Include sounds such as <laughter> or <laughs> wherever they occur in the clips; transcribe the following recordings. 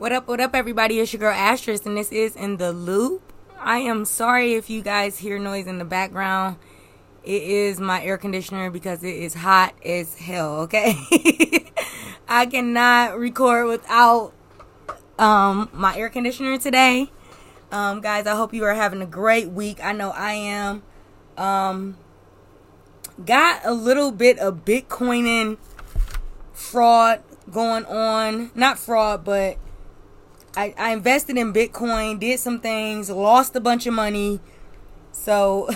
What up, what up, everybody? It's your girl Astress, and this is In the Loop. I am sorry if you guys hear noise in the background. It is my air conditioner because it is hot as hell, okay? <laughs> I cannot record without um, my air conditioner today. Um, guys, I hope you are having a great week. I know I am. Um, got a little bit of Bitcoining fraud going on. Not fraud, but I, I invested in Bitcoin, did some things, lost a bunch of money. So,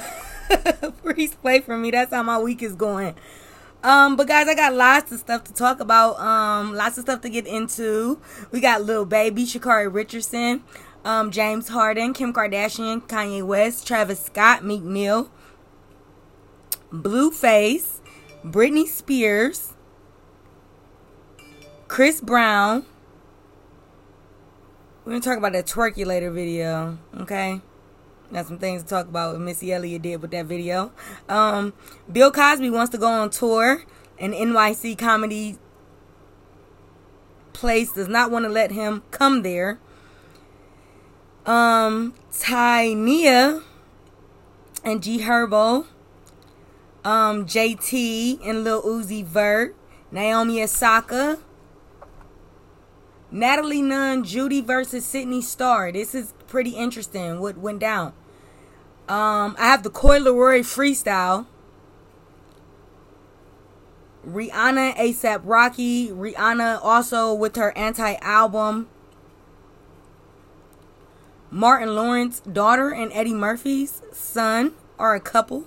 <laughs> please play for me. That's how my week is going. Um, but guys, I got lots of stuff to talk about. Um, lots of stuff to get into. We got Lil Baby, Sha'Carri Richardson, um, James Harden, Kim Kardashian, Kanye West, Travis Scott, Meek Mill, Blueface, Britney Spears, Chris Brown. We're gonna talk about that twerkulator video, okay? Got some things to talk about what Missy Elliott did with that video. Um, Bill Cosby wants to go on tour, and NYC Comedy Place does not want to let him come there. Um, Tynia and G Herbo, um, JT and Lil Uzi Vert, Naomi Osaka, Natalie Nunn, Judy versus Sydney Starr. This is pretty interesting. What went down? Um, I have the Coi Leray freestyle. Rihanna, ASAP Rocky. Rihanna also with her anti album. Martin Lawrence, daughter, and Eddie Murphy's son are a couple.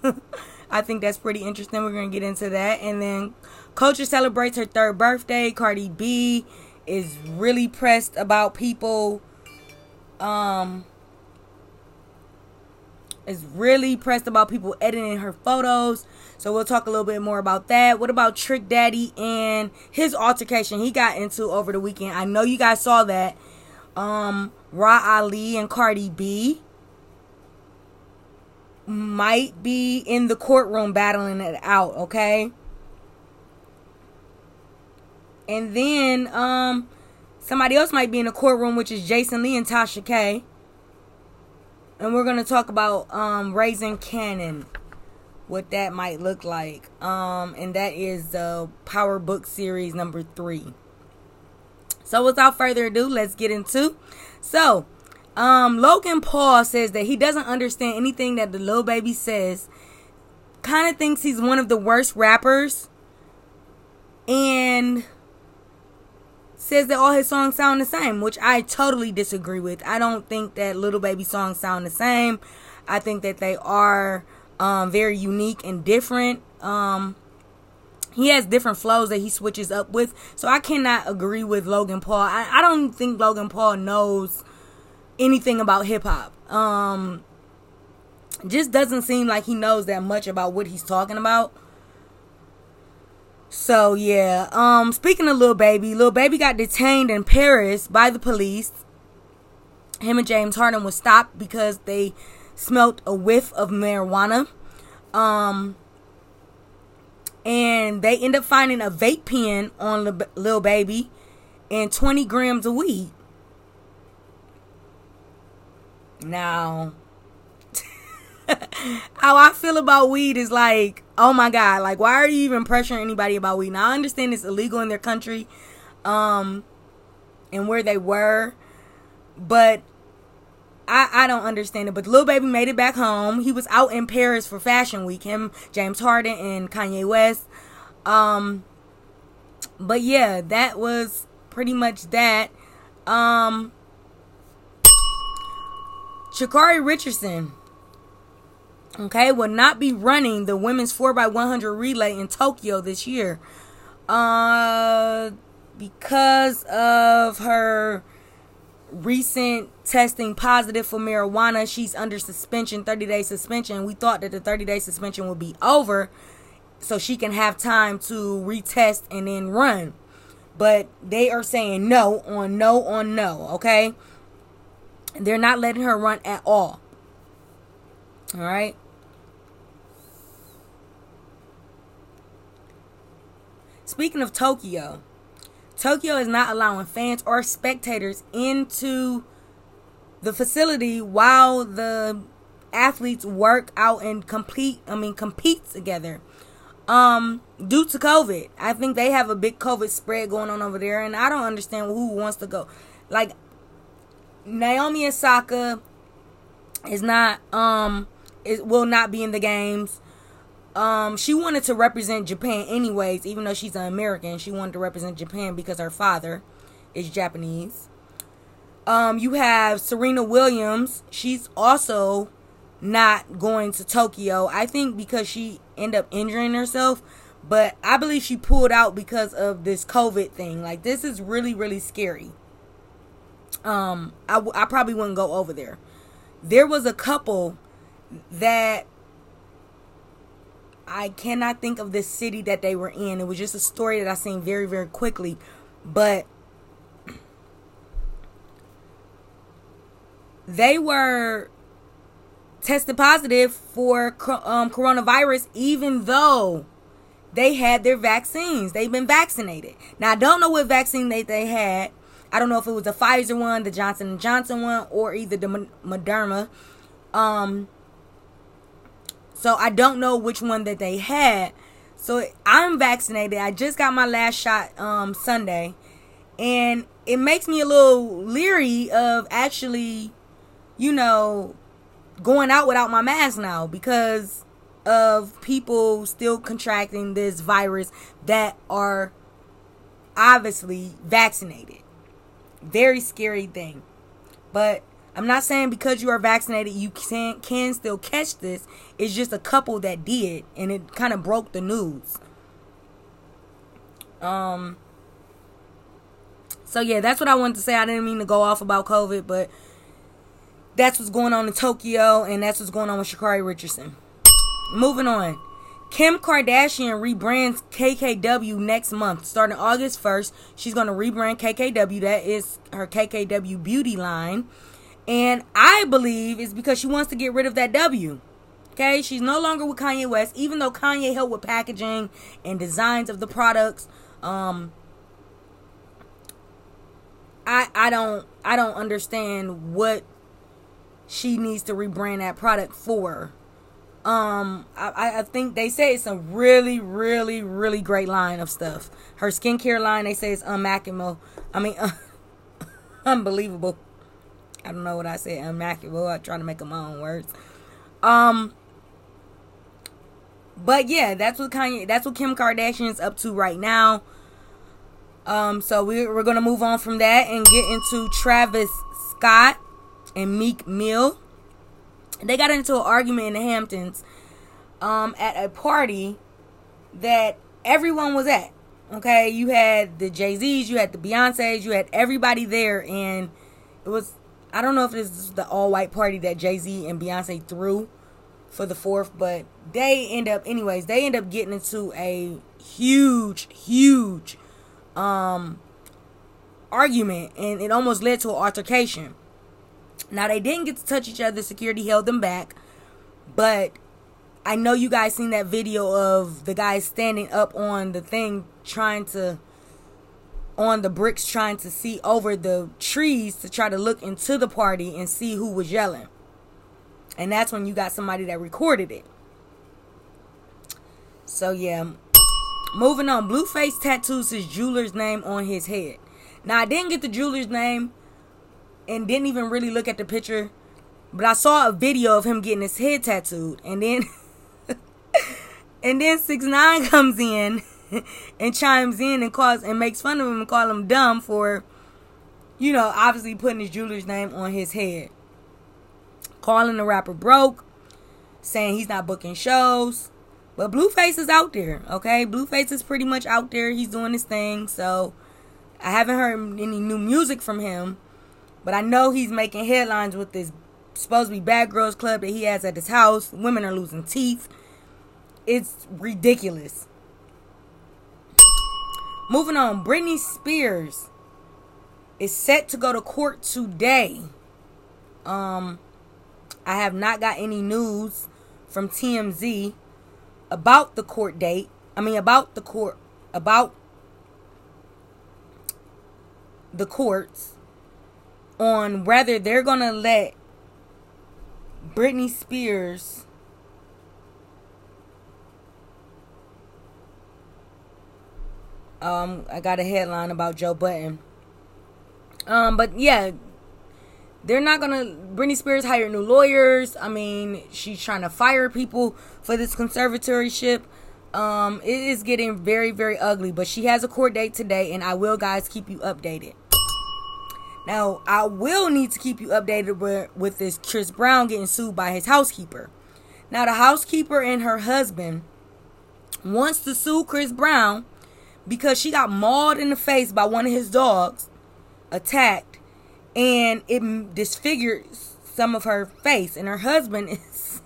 <laughs> I think that's pretty interesting. We're going to get into that. And then Kulture celebrates her third birthday. Cardi B is really pressed about people um is really pressed about people editing her photos. So we'll talk a little bit more about that. What about Trick Daddy and his altercation he got into over the weekend? I know you guys saw that. Um Ra Ali and Cardi B might be in the courtroom battling it out, okay? And then um somebody else might be in the courtroom, which is Jason Lee and Tasha K. And we're gonna talk about um raising Kanan, what that might look like. Um, and that is the Power Book Series number three. So without further ado, let's get into. So, um, Logan Paul says that he doesn't understand anything that the little baby says. Kind of thinks he's one of the worst rappers. And says that all his songs sound the same, which I totally disagree with. I don't think that Little Baby songs sound the same. I think that they are um, very unique and different. Um, he has different flows that he switches up with. So I cannot agree with Logan Paul. I, I don't think Logan Paul knows anything about hip hop. Um, just doesn't seem like he knows that much about what he's talking about. So yeah, um, speaking of little Baby, little Baby got detained in Paris by the police. Him and James Harden was stopped because they smelt a whiff of marijuana. Um, and they end up finding a vape pen on little Baby and 20 grams of weed. Now, <laughs> how I feel about weed is like, oh my god, like why are you even pressuring anybody about weed? Now I understand it's illegal in their country, um, and where they were, but I I don't understand it. But the little baby made it back home. He was out in Paris for Fashion Week. Him, James Harden, and Kanye West. Um, but yeah, that was pretty much that. Um, Sha'Carri Richardson okay, will not be running the women's 4x100 relay in Tokyo this year. Uh, because of her recent testing positive for marijuana, she's under suspension, 30 day suspension. We thought that the 30 day suspension would be over so she can have time to retest and then run. But they are saying no on no on no, okay? They're not letting her run at all. All right. Speaking of Tokyo, Tokyo is not allowing fans or spectators into the facility while the athletes work out and complete I mean compete together. Um due to COVID. I think they have a big COVID spread going on over there and I don't understand who wants to go. Like Naomi Osaka is not um it will not be in the games. Um, she wanted to represent Japan anyways, even though she's an American. She wanted to represent Japan because her father is Japanese. Um, you have Serena Williams. She's also not going to Tokyo. I think because she ended up injuring herself, but I believe she pulled out because of this COVID thing. Like this is really really scary. Um, I, I probably wouldn't go over there. There was a couple that I cannot think of the city that they were in. It was just a story that I seen very, very quickly. But they were tested positive for um, coronavirus, even though they had their vaccines. They've been vaccinated. Now I don't know what vaccine they, they had. I don't know if it was the Pfizer one, the Johnson and Johnson one, or either the Moderna. Um, so I don't know which one that they had. So I'm vaccinated. I just got my last shot um Sunday. And it makes me a little leery of actually, you know, going out without my mask now because of people still contracting this virus that are obviously vaccinated. Very scary thing. But I'm not saying because you are vaccinated you can can still catch this. It's just a couple that did, and it kind of broke the news. Um. So yeah, that's what I wanted to say. I didn't mean to go off about COVID, but that's what's going on in Tokyo, and that's what's going on with Sha'Carri Richardson. Moving on. Kim Kardashian rebrands KKW next month. Starting August 1st, she's going to rebrand KKW. That is her KKW beauty line. And I believe it's because she wants to get rid of that W. Okay, she's no longer with Kanye West, even though Kanye helped with packaging and designs of the products. Um, I I don't I don't understand what she needs to rebrand that product for. Um, I, I think they say it's a really, really, really great line of stuff. Her skincare line, they say it's unmackable. I mean, <laughs> unbelievable. I don't know what I said. Immaculate. I try to make up my own words. Um. But yeah, that's what Kanye. That's what Kim Kardashian's up to right now. Um. So we're we're gonna move on from that and get into Travis Scott and Meek Mill. They got into an argument in the Hamptons. Um, at a party that everyone was at. Okay, you had the Jay Z's, you had the Beyonces, you had everybody there, and it was I don't know if this is the all white party that Jay Z and Beyonce threw for the fourth, but they end up, anyways, they end up getting into a huge, huge um argument, and it almost led to an altercation. Now they didn't get to touch each other. Security held them back, but I know you guys seen that video of the guy standing up on the thing trying to on the bricks trying to see over the trees to try to look into the party and see who was yelling. And that's when you got somebody that recorded it. So yeah. Moving on. Blueface tattoos his jeweler's name on his head. Now I didn't get the jeweler's name and didn't even really look at the picture. But I saw a video of him getting his head tattooed. And then <laughs> and then 6ix9ine comes in <laughs> <laughs> and chimes in and calls and makes fun of him and call him dumb for, you know, obviously putting his jeweler's name on his head. Calling the rapper broke, saying he's not booking shows. But Blueface is out there, okay? Blueface is pretty much out there. He's doing his thing. So I haven't heard any new music from him. But I know he's making headlines with this supposed to be bad girls club that he has at his house. Women are losing teeth. It's ridiculous. Moving on, Britney Spears is set to go to court today. Um, I have not got any news from TMZ about the court date. I mean, about the court, about the courts on whether they're going to let Britney Spears um I got a headline about Joe Budden. Um but yeah, they're not gonna Britney Spears hired new lawyers. I mean, she's trying to fire people for this conservatorship. Um, it is getting very, very ugly, but she has a court date today, and I will, guys, keep you updated. Now, I will need to keep you updated with, with this Chris Brown getting sued by his housekeeper. Now, the housekeeper and her husband wants to sue Chris Brown because she got mauled in the face by one of his dogs, attacked, and it disfigured some of her face. And her husband <laughs> is,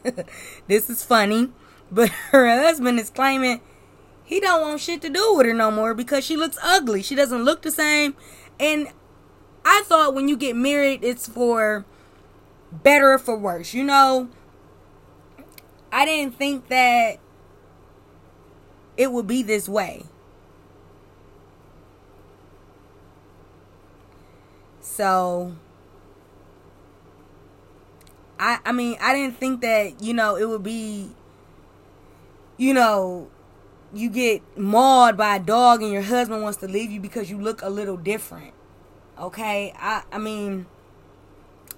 this is funny but her husband is claiming he don't want shit to do with her no more because she looks ugly. She doesn't look the same. And I thought when you get married, it's for better or for worse. You know, I didn't think that it would be this way. So I I mean, I didn't think that, you know, it would be you know, you get mauled by a dog and your husband wants to leave you because you look a little different. Okay? I I mean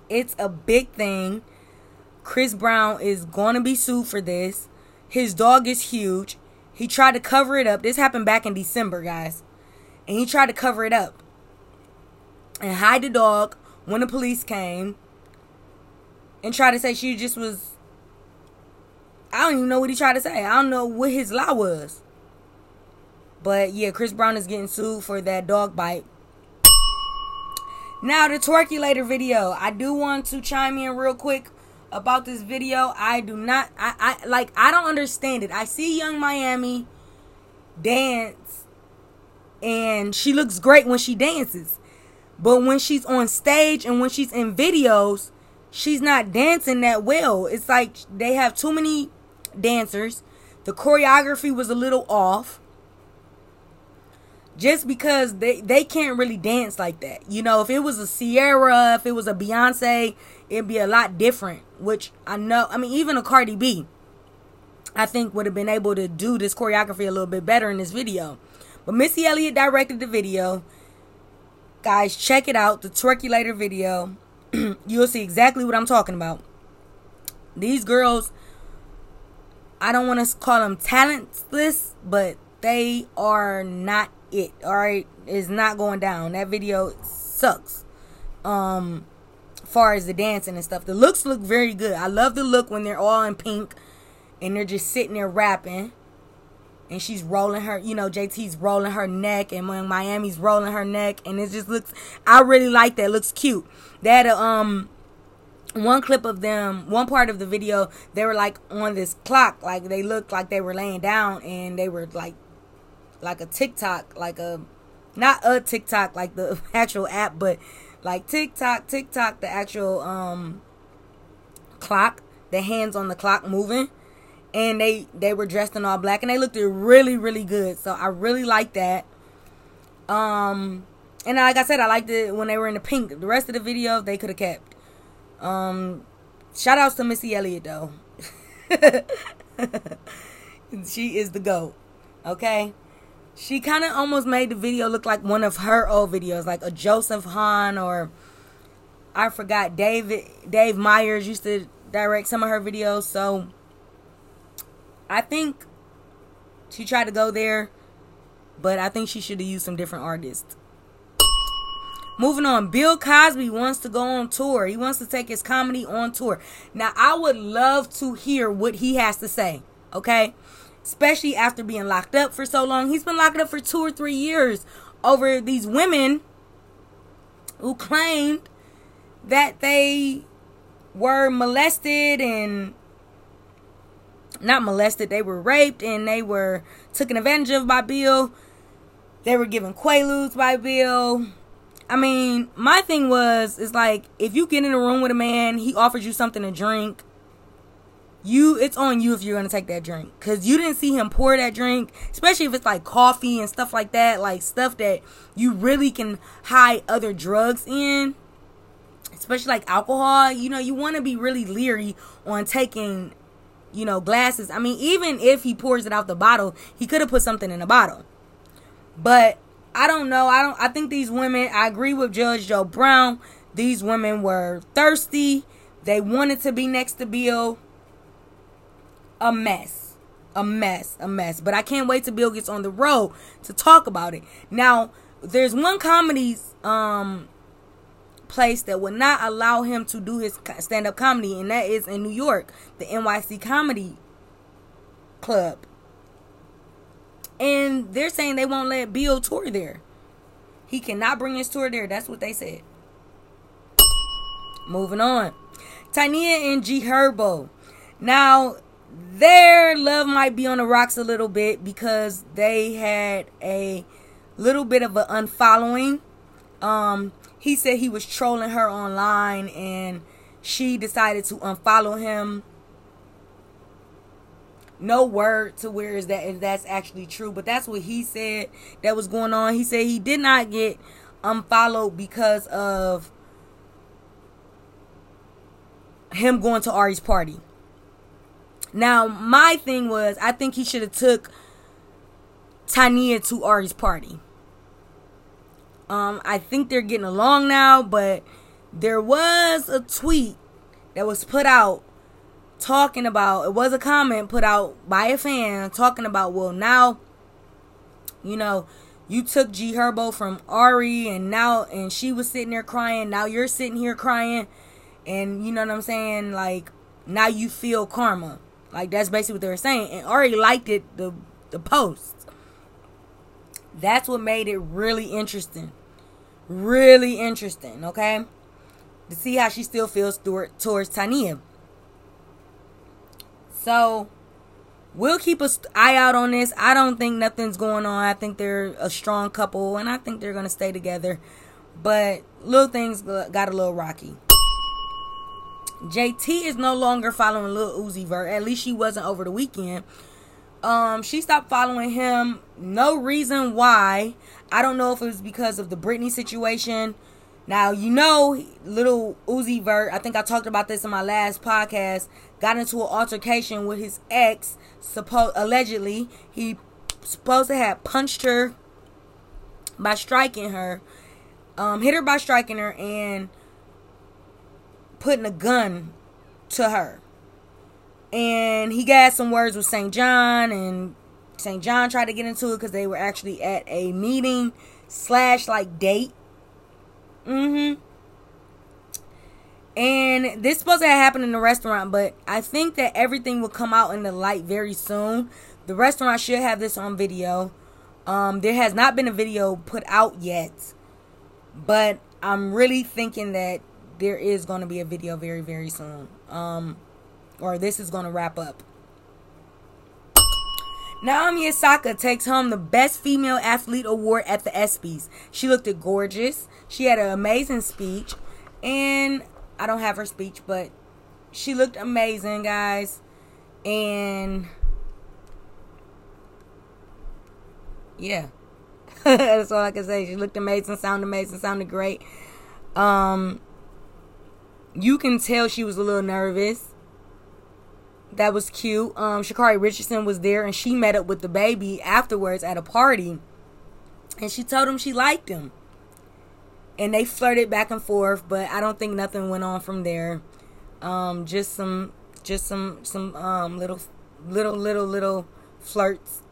it's a big thing. Chris Brown is going to be sued for this. His dog is huge. He tried to cover it up. This happened back in December, guys. And he tried to cover it up and hide the dog when the police came and try to say she just was I don't even know what he tried to say. I don't know what his lie was. But yeah, Chris Brown is getting sued for that dog bite. Now the Twerkulator video. I do want to chime in real quick about this video. I do not I, I like I don't understand it. I see Yung Miami dance and she looks great when she dances. But when she's on stage and when she's in videos, she's not dancing that well. It's like they have too many dancers. The choreography was a little off. Just because they, they can't really dance like that. You know, if it was a Ciara, if it was a Beyonce, it'd be a lot different. Which I know, I mean, even a Cardi B, I think would have been able to do this choreography a little bit better in this video. But Missy Elliott directed the video. Guys, check it out. The Twerkulator video. <clears throat> You'll see exactly what I'm talking about. These girls I don't want to call them talentless, but they are not it. All right, it's not going down. That video sucks. Um, far as the dancing and stuff, the looks look very good. I love the look when they're all in pink and they're just sitting there rapping. And she's rolling her, you know, JT's rolling her neck, and when Miami's rolling her neck, and it just looks. I really like that. It looks cute. That um one clip of them, one part of the video, they were like on this clock, like they looked like they were laying down and they were like, like a TikTok, like a, not a TikTok, like the <laughs> actual app, but like TikTok, TikTok, the actual um clock, the hands on the clock moving, and they they were dressed in all black and they looked really really good. So I really like that. Um, and like I said, I liked it when they were in the pink. The rest of the video they could have kept. Um, shout outs to Missy Elliott though. <laughs> she is the goat. Okay. She kind of almost made the video look like one of her old videos, like a Joseph Hahn or I forgot David Dave Meyers used to direct some of her videos. So I think she tried to go there, but I think she should have used some different artists. Moving on, Bill Cosby wants to go on tour. He wants to take his comedy on tour. Now, I would love to hear what he has to say, okay? Especially after being locked up for so long. He's been locked up for two or three years over these women who claimed that they were molested and not molested, they were raped and they were taken advantage of by Bill. They were given quaaludes by Bill. I mean, my thing was, it's like if you get in a room with a man, he offers you something to drink, you it's on you if you're gonna take that drink. Because you didn't see him pour that drink especially if it's like coffee and stuff like that like stuff that you really can hide other drugs in. Especially like alcohol you know you want to be really leery on taking you know glasses. I mean even if he pours it out the bottle he could have put something in the bottle. But i don't know. I don't i think these women i agree with judge joe brown. These women were thirsty. They wanted to be next to bill. A mess. A mess, a mess. But I can't wait till Bill gets on the road to talk about it. Now, there's one comedy um place that would not allow him to do his stand up comedy, and that is in New York, the NYC Comedy Club. And they're saying they won't let Bill tour there. He cannot bring his tour there. That's what they said. Moving on. Tania and G Herbo. Now, their love might be on the rocks a little bit because they had a little bit of an unfollowing. Um, he said he was trolling her online and she decided to unfollow him. No word to where is that if that's actually true, but that's what he said that was going on. He said he did not get unfollowed because of him going to Ari's party. Now, my thing was, I think he should have took Tania to Ari's party. Um, I think they're getting along now, but there was a tweet that was put out talking about it was a comment put out by a fan talking about well now you know you took G Herbo from Ari and now and she was sitting there crying now you're sitting here crying and you know what I'm saying like now you feel karma like that's basically what they were saying. And Ari liked it the the post. That's what made it really interesting. Really interesting, okay? To see how she still feels toward, towards Tania. So we'll keep an eye out on this. I don't think nothing's going on. I think they're a strong couple and I think they're going to stay together. But little things got a little rocky. JT is no longer following Lil Uzi Vert. At least she wasn't over the weekend. Um, she stopped following him. No reason why. I don't know if it was because of the Britney situation. Now you know, little Uzi Vert. I think I talked about this in my last podcast. Got into an altercation with his ex. Supposed allegedly, he supposed to have punched her by striking her. Um, hit her by striking her and putting a gun to her. And he got some words with St. John, and St. John tried to get into it because they were actually at a meeting slash like date. Mm-hmm. And this supposed to happen in the restaurant, but I think that everything will come out in the light very soon. The restaurant should have this on video. Um, there has not been a video put out yet, but I'm really thinking that there is going to be a video very, very soon. Um, or this is going to wrap up. Naomi Osaka takes home the Best Female Athlete Award at the ESPYs. She looked gorgeous. She had an amazing speech. And I don't have her speech, but she looked amazing, guys. And yeah. <laughs> That's all I can say. She looked amazing, sounded amazing, sounded great. Um you can tell she was a little nervous. That was cute. Um, Sha'Carri Richardson was there, and she met up with the baby afterwards at a party, and she told him she liked him. And they flirted back and forth, but I don't think nothing went on from there. Um, just some, just some, some um, little, little, little, little flirts.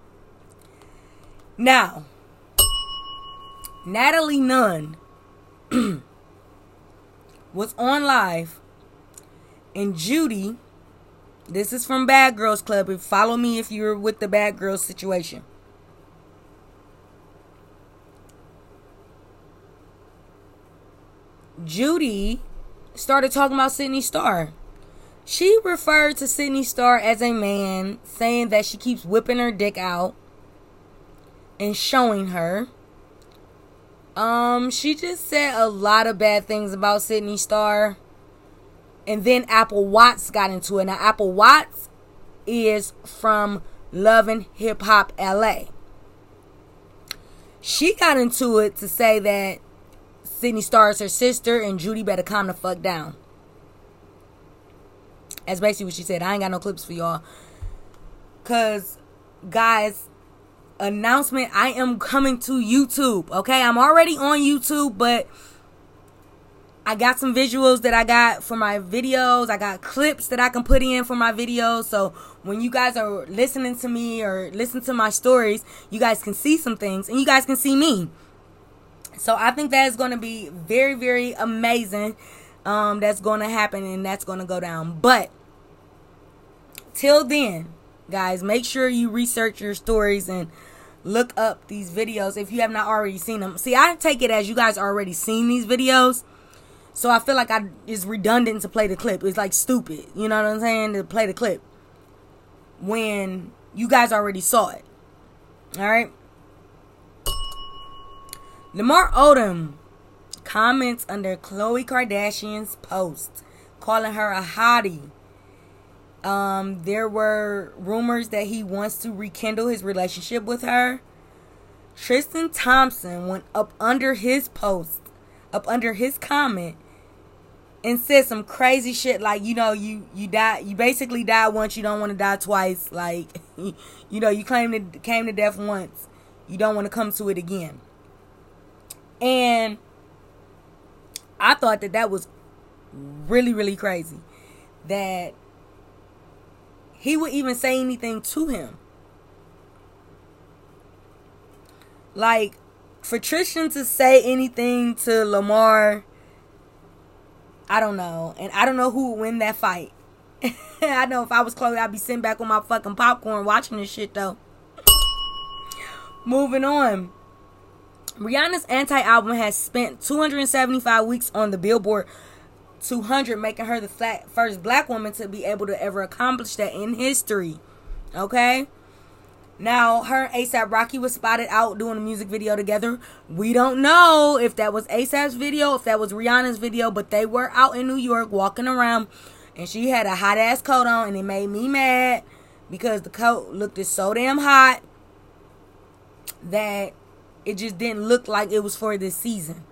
Now, Natalie Nunn <clears throat> was on live, and Judy, this is from Bad Girls Club. Follow me if you're with the Bad Girls situation. Judy started talking about Sydney Starr. She referred to Sydney Starr as a man, saying that she keeps whipping her dick out and showing her. Um, she just said a lot of bad things about Sydney Starr. And then Apple Watts got into it. Now, Apple Watts is from Loving Hip Hop LA. She got into it to say that Sydney Starr is her sister and Judy better calm the fuck down. That's basically what she said. I ain't got no clips for y'all. Cause guys, announcement, I am coming to YouTube. Okay, I'm already on YouTube, but I got some visuals that I got for my videos. I got clips that I can put in for my videos. So when you guys are listening to me or listen to my stories, you guys can see some things and you guys can see me. So I think that is going to be very, very amazing. Um, that's going to happen and that's going to go down. But till then, guys, make sure you research your stories and look up these videos if you have not already seen them. See, I take it as you guys already seen these videos. So I feel like I it's redundant to play the clip. It's like stupid. You know what I'm saying? To play the clip. When you guys already saw it. Alright? Lamar Odom comments under Khloe Kardashian's post calling her a hottie. Um, there were rumors that he wants to rekindle his relationship with her. Tristan Thompson went up under his post, up under his comment, and said some crazy shit like, you know, you you die, you basically die once, you don't want to die twice. Like, <laughs> you know, you claim to came to death once, you don't want to come to it again. And I thought that that was really, really crazy. That he would even say anything to him. Like, for Tristan to say anything to Lamar, I don't know. And I don't know who would win that fight. <laughs> I know if I was Khloe, I'd be sitting back with my fucking popcorn watching this shit, though. Moving on. Rihanna's anti album has spent 275 weeks on the Billboard 200, making her the first black woman to be able to ever accomplish that in history. Okay? Now, her ASAP Rocky was spotted out doing a music video together. We don't know if that was ASAP's video, if that was Rihanna's video, but they were out in New York walking around, and she had a hot ass coat on, and it made me mad because the coat looked so damn hot that it just didn't look like it was for this season.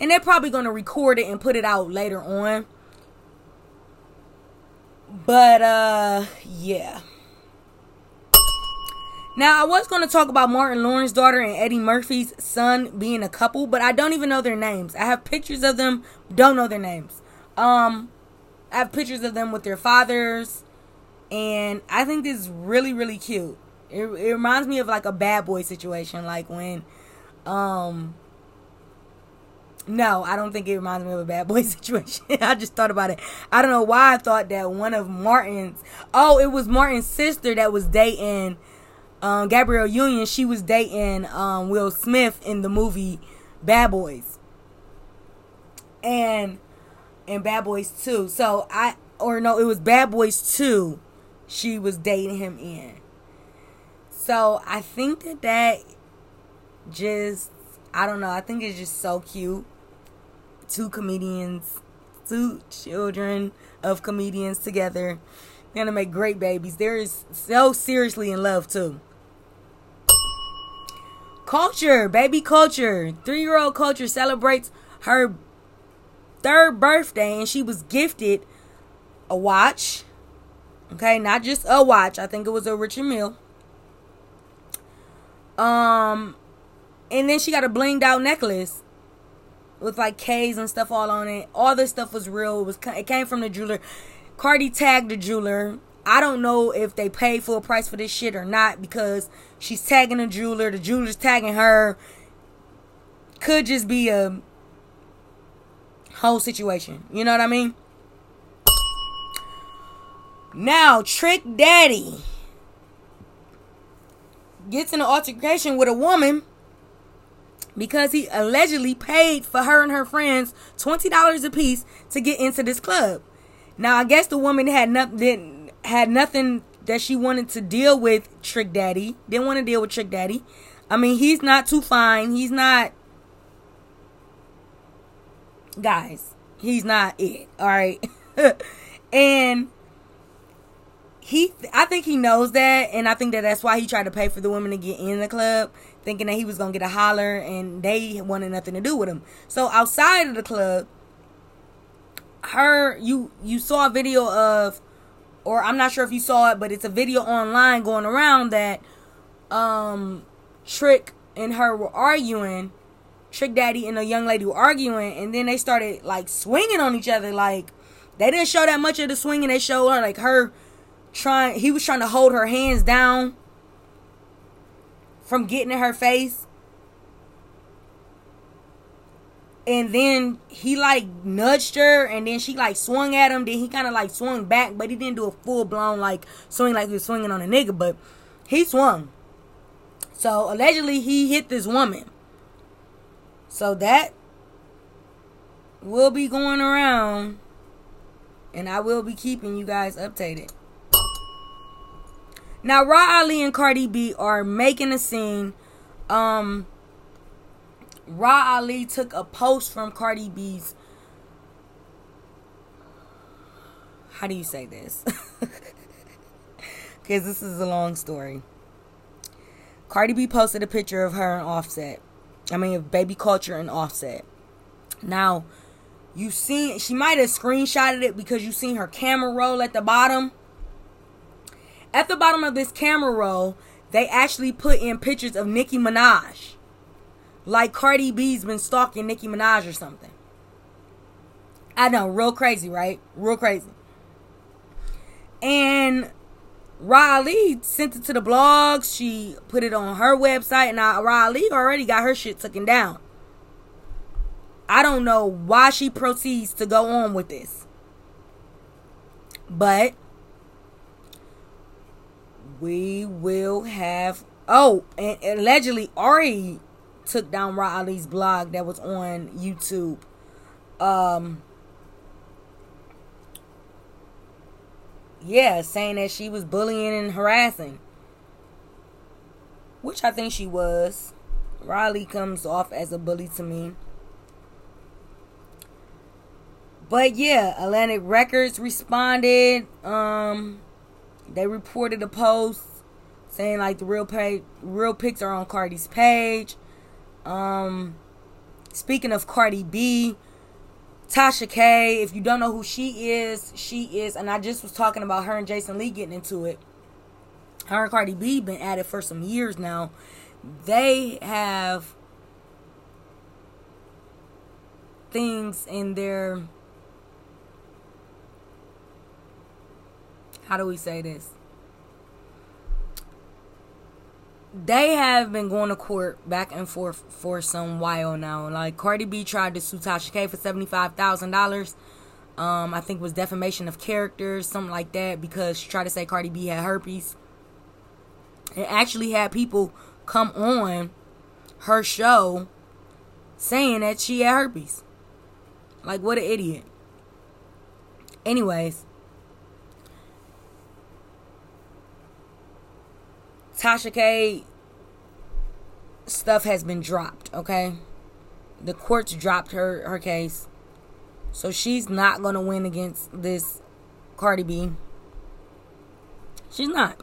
And they're probably going to record it and put it out later on. But uh yeah. Now I was going to talk about Martin Lawrence's daughter and Eddie Murphy's son being a couple, but I don't even know their names. I have pictures of them, don't know their names. Um I have pictures of them with their fathers and I think this is really really cute. It, it reminds me of like a bad boy situation like when um, no, I don't think it reminds me of a bad boy <laughs> situation. I just thought about it. I don't know why I thought that one of Martin's. Oh, it was Martin's sister that was dating um, Gabrielle Union. She was dating um, Will Smith in the movie Bad Boys, and and Bad Boys Two. So I or no, it was Bad Boys Two. She was dating him in. So I think that that just I don't know. I think it's just so cute. Two comedians, two children of comedians together. They're gonna make great babies. They're so seriously in love too. Kulture, baby Kulture. Three year old Kulture celebrates her third birthday and she was gifted a watch. Okay, not just a watch. I think it was a Richard Mille. Um, and then she got a blinged out necklace with like K's and stuff all on it. All this stuff was real. It was it came from the jeweler. Cardi tagged the jeweler. I don't know if they paid full price for this shit or not because she's tagging the jeweler. The jeweler's tagging her. Could just be a whole situation. You know what I mean? Now, Trick Daddy gets in an altercation with a woman because he allegedly paid for her and her friends $20 a piece to get into this club. Now, I guess the woman had nothing had nothing that she wanted to deal with Trick Daddy. Didn't want to deal with Trick Daddy. I mean, he's not too fine. He's not guys. He's not it. All right. <laughs> and he I think he knows that and I think that that's why he tried to pay for the women to get in the club thinking that he was going to get a holler and they wanted nothing to do with him. So outside of the club her you you saw a video of or I'm not sure if you saw it but it's a video online going around that um Trick and her were arguing Trick Daddy and a young lady were arguing and then they started like swinging on each other like they didn't show that much of the swinging they showed her like her trying he was trying to hold her hands down from getting in her face and then he like nudged her and then she like swung at him. Then he kind of like swung back but he didn't do a full-blown like swing like he was swinging on a nigga but he swung. So allegedly he hit this woman. So that will be going around and i will be keeping you guys updated. Now raw ali and cardi b are making a scene um Raw Ali took a post from Cardi B's. How do you say this? <laughs> Because this is a long story. Cardi B posted a picture of her and Offset. I mean, of Baby Kulture and Offset. Now, you've seen she might have screenshotted it because you've seen her camera roll at the bottom. At the bottom of this camera roll, they actually put in pictures of Nicki Minaj. Like Cardi B's been stalking Nicki Minaj or something. I know, real crazy, right? Real crazy. And Riley sent it to the blog. She put it on her website. Now Riley already got her shit taken down. I don't know why she proceeds to go on with this. But we will have oh, and allegedly Ari took down Ali's blog that was on YouTube. Um, yeah, saying that she was bullying and harassing, which I think she was. Riley comes off as a bully to me. But yeah, Atlantic Records responded. Um, they reported a post saying like the real real pics are on Cardi's page. Um, speaking of Cardi B, Tasha K, if you don't know who she is, she is, and I just was talking about her and Jason Lee getting into it. Her and Cardi B been at it for some years now. They have things in their how do we say this? They have been going to court back and forth for some while now. Like Cardi B tried to sue Tasha K for seventy five thousand dollars. Um, I think was defamation of character, something like that, because she tried to say Cardi B had herpes. And actually had people come on her show saying that she had herpes. Like what an idiot. Anyways, Tasha K stuff has been dropped, okay? The courts dropped her her case. So she's not going to win against this Cardi B. She's not.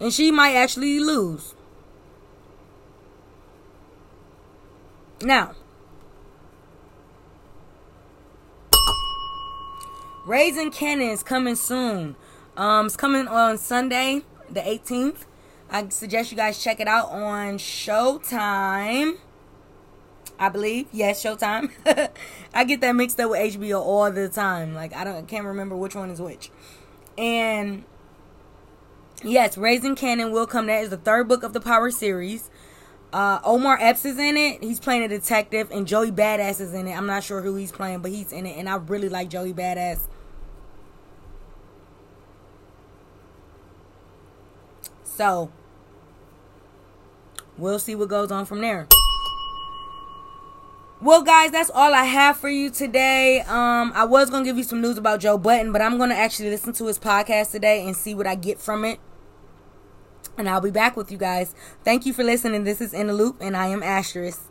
And she might actually lose. Now, Raising is coming soon. Um, it's coming on Sunday, the 18th. I suggest you guys check it out on Showtime. I believe, yes, Showtime. <laughs> I get that mixed up with HBO all the time. Like I don't, I can't remember which one is which. And yes, Raising Kanan will come. That is the third book of the Power series. Uh, Omar Epps is in it. He's playing a detective, and Joey Badass is in it. I'm not sure who he's playing, but he's in it, and I really like Joey Badass. So, we'll see what goes on from there. Well, guys, that's all I have for you today. Um, I was gonna give you some news about Joe Budden, but I'm gonna actually listen to his podcast today and see what I get from it. And I'll be back with you guys. Thank you for listening. This is In the Loop, and I am Asterisk.